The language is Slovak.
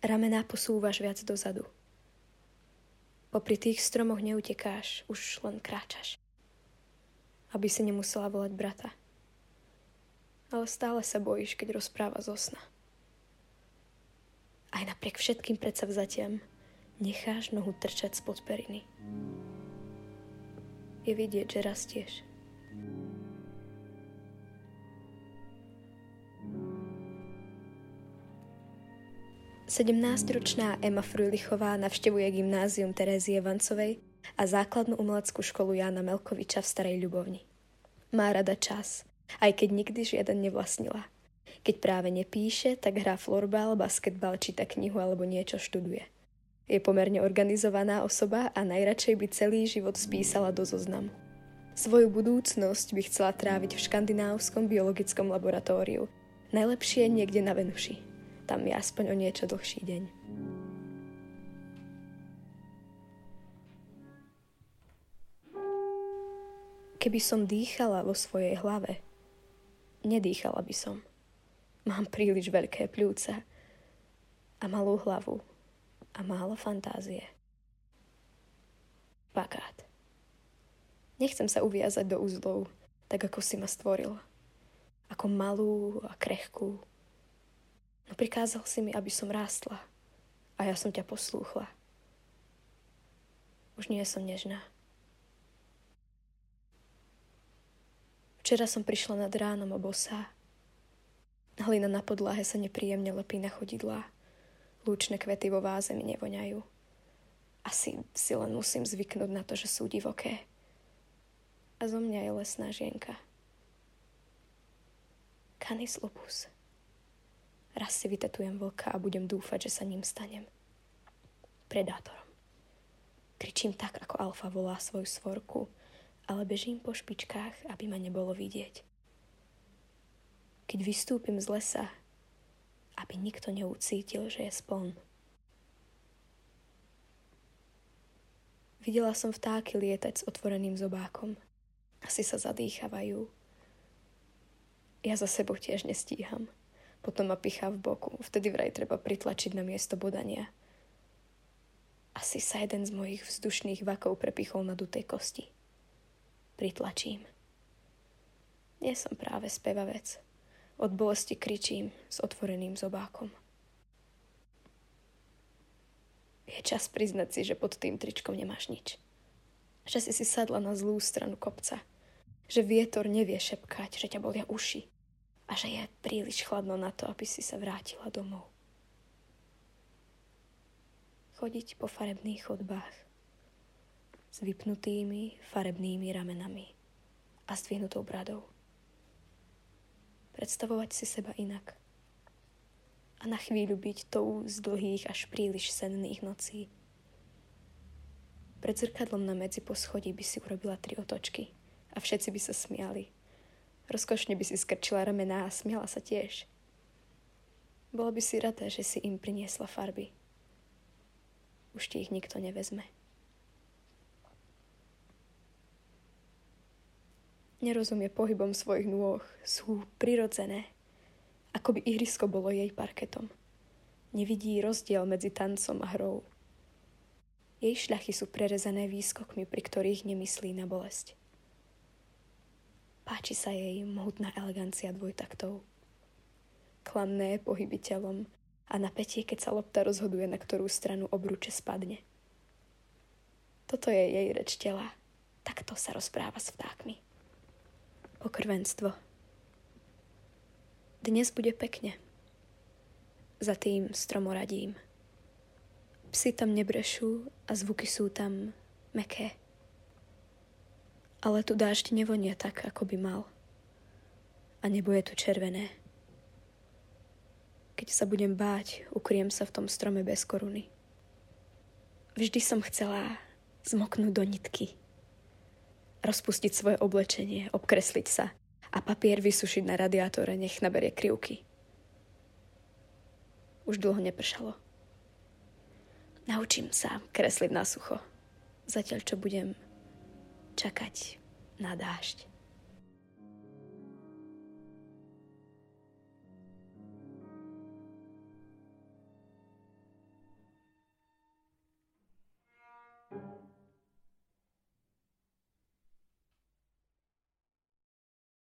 Ramená posúvaš viac dozadu. Popri tých stromoch neutekáš, už len kráčaš. Aby si nemusela volať brata. Ale stále sa bojíš, keď rozpráva zo sna. Aj napriek všetkým predsavzatiam necháš nohu trčať spod periny. Je vidieť, že rastieš. 17-ročná Emma Frujlichová navštevuje gymnázium Terézie Vancovej a základnú umeleckú školu Jána Melkoviča v Starej Ľubovni. Má rada čas, aj keď nikdy žiaden nevlastnila. Keď práve nepíše, tak hrá florbal, basketbal, číta knihu alebo niečo študuje. Je pomerne organizovaná osoba a najradšej by celý život spísala do zoznamu. Svoju budúcnosť by chcela tráviť v škandinávskom biologickom laboratóriu. Najlepšie niekde na Venuši tam je aspoň o niečo dlhší deň. Keby som dýchala vo svojej hlave, nedýchala by som. Mám príliš veľké pľúca a malú hlavu a málo fantázie. Pakát. Nechcem sa uviazať do úzlov, tak ako si ma stvoril. Ako malú a krehkú, prikázal si mi, aby som rástla. A ja som ťa poslúchla. Už nie som nežná. Včera som prišla nad ránom obosá. Hlina na podlahe sa nepríjemne lepí na chodidlá. Lúčne kvety vo váze mi nevoňajú. Asi si len musím zvyknúť na to, že sú divoké. A zo mňa je lesná žienka. Canis lupus. Raz si vytetujem vlka a budem dúfať, že sa ním stanem. Predátorom. Kričím tak, ako alfa volá svoju svorku, ale bežím po špičkách, aby ma nebolo vidieť. Keď vystúpim z lesa, aby nikto neucítil, že je spln. Videla som vtáky lietať s otvoreným zobákom. Asi sa zadýchavajú. Ja za sebou tiež nestíham. Potom ma pichá v boku. Vtedy vraj treba pritlačiť na miesto bodania. Asi sa jeden z mojich vzdušných vakov prepichol na dutej kosti. Pritlačím. Nie som práve spevavec. Od bolesti kričím s otvoreným zobákom. Je čas priznať si, že pod tým tričkom nemáš nič. Že si si sadla na zlú stranu kopca. Že vietor nevie šepkať, že ťa bolia uši a že je príliš chladno na to, aby si sa vrátila domov. Chodiť po farebných chodbách s vypnutými farebnými ramenami a zdvihnutou bradou. Predstavovať si seba inak a na chvíľu byť tou z dlhých až príliš senných nocí. Pred zrkadlom na medzi poschodí by si urobila tri otočky a všetci by sa smiali – Rozkošne by si skrčila ramená a smiala sa tiež. Bola by si rada, že si im priniesla farby. Už ti ich nikto nevezme. Nerozumie pohybom svojich nôh, sú prirodzené, ako by ihrisko bolo jej parketom. Nevidí rozdiel medzi tancom a hrou. Jej šľachy sú prerezané výskokmi, pri ktorých nemyslí na bolesť. Páči sa jej mohutná elegancia dvojtaktov. Klamné pohyby telom a napätie, keď sa lopta rozhoduje, na ktorú stranu obruče spadne. Toto je jej reč tela. Takto sa rozpráva s vtákmi. Pokrvenstvo. Dnes bude pekne. Za tým stromoradím. Psi tam nebrešú a zvuky sú tam meké. Ale tu dážď nevonia tak, ako by mal. A nebo je tu červené. Keď sa budem báť, ukriem sa v tom strome bez koruny. Vždy som chcela zmoknúť do nitky. Rozpustiť svoje oblečenie, obkresliť sa a papier vysušiť na radiátore, nech naberie krivky. Už dlho nepršalo. Naučím sa kresliť na sucho, zatiaľ čo budem čakať na dážď.